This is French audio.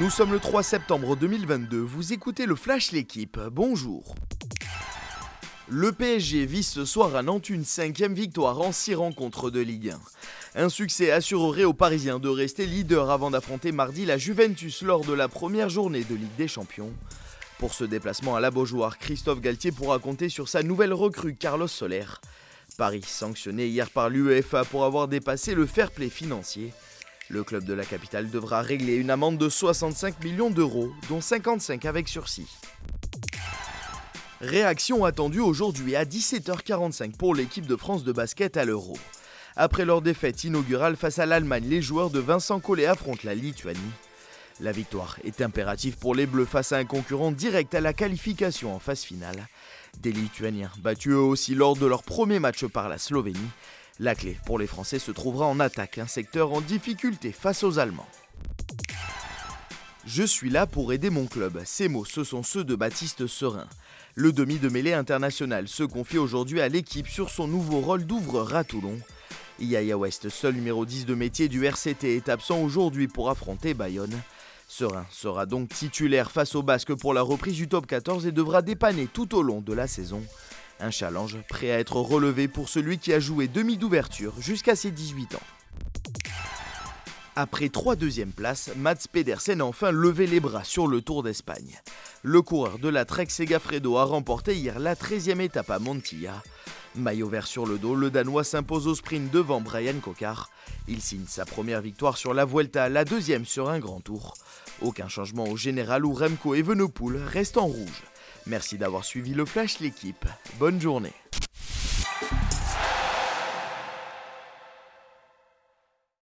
Nous sommes le 3 septembre 2022, vous écoutez le Flash L'équipe, bonjour. Le PSG vise ce soir à Nantes une cinquième victoire en six rencontres de Ligue 1. Un succès assurerait aux Parisiens de rester leader avant d'affronter mardi la Juventus lors de la première journée de Ligue des Champions. Pour ce déplacement à la Beaujoire, Christophe Galtier pourra compter sur sa nouvelle recrue Carlos Soler. Paris sanctionné hier par l'UEFA pour avoir dépassé le fair play financier. Le club de la capitale devra régler une amende de 65 millions d'euros, dont 55 avec sursis. Réaction attendue aujourd'hui à 17h45 pour l'équipe de France de basket à l'Euro. Après leur défaite inaugurale face à l'Allemagne, les joueurs de Vincent Collet affrontent la Lituanie. La victoire est impérative pour les Bleus face à un concurrent direct à la qualification en phase finale. Des Lituaniens battus eux aussi lors de leur premier match par la Slovénie. La clé pour les Français se trouvera en attaque, un secteur en difficulté face aux Allemands. Je suis là pour aider mon club. Ces mots, ce sont ceux de Baptiste Serin. Le demi de mêlée international se confie aujourd'hui à l'équipe sur son nouveau rôle d'ouvreur à Toulon. Yaya West, seul numéro 10 de métier du RCT, est absent aujourd'hui pour affronter Bayonne. Serein sera donc titulaire face au Basque pour la reprise du top 14 et devra dépanner tout au long de la saison. Un challenge prêt à être relevé pour celui qui a joué demi d'ouverture jusqu'à ses 18 ans. Après trois deuxièmes places, Mats Pedersen a enfin levé les bras sur le Tour d'Espagne. Le coureur de la Trek Segafredo a remporté hier la 13e étape à Montilla. Maillot vert sur le dos, le Danois s'impose au sprint devant Brian Cocard. Il signe sa première victoire sur la Vuelta, la deuxième sur un grand tour. Aucun changement au général où Remco Evenepoel reste en rouge. Merci d'avoir suivi le Flash l'équipe. Bonne journée.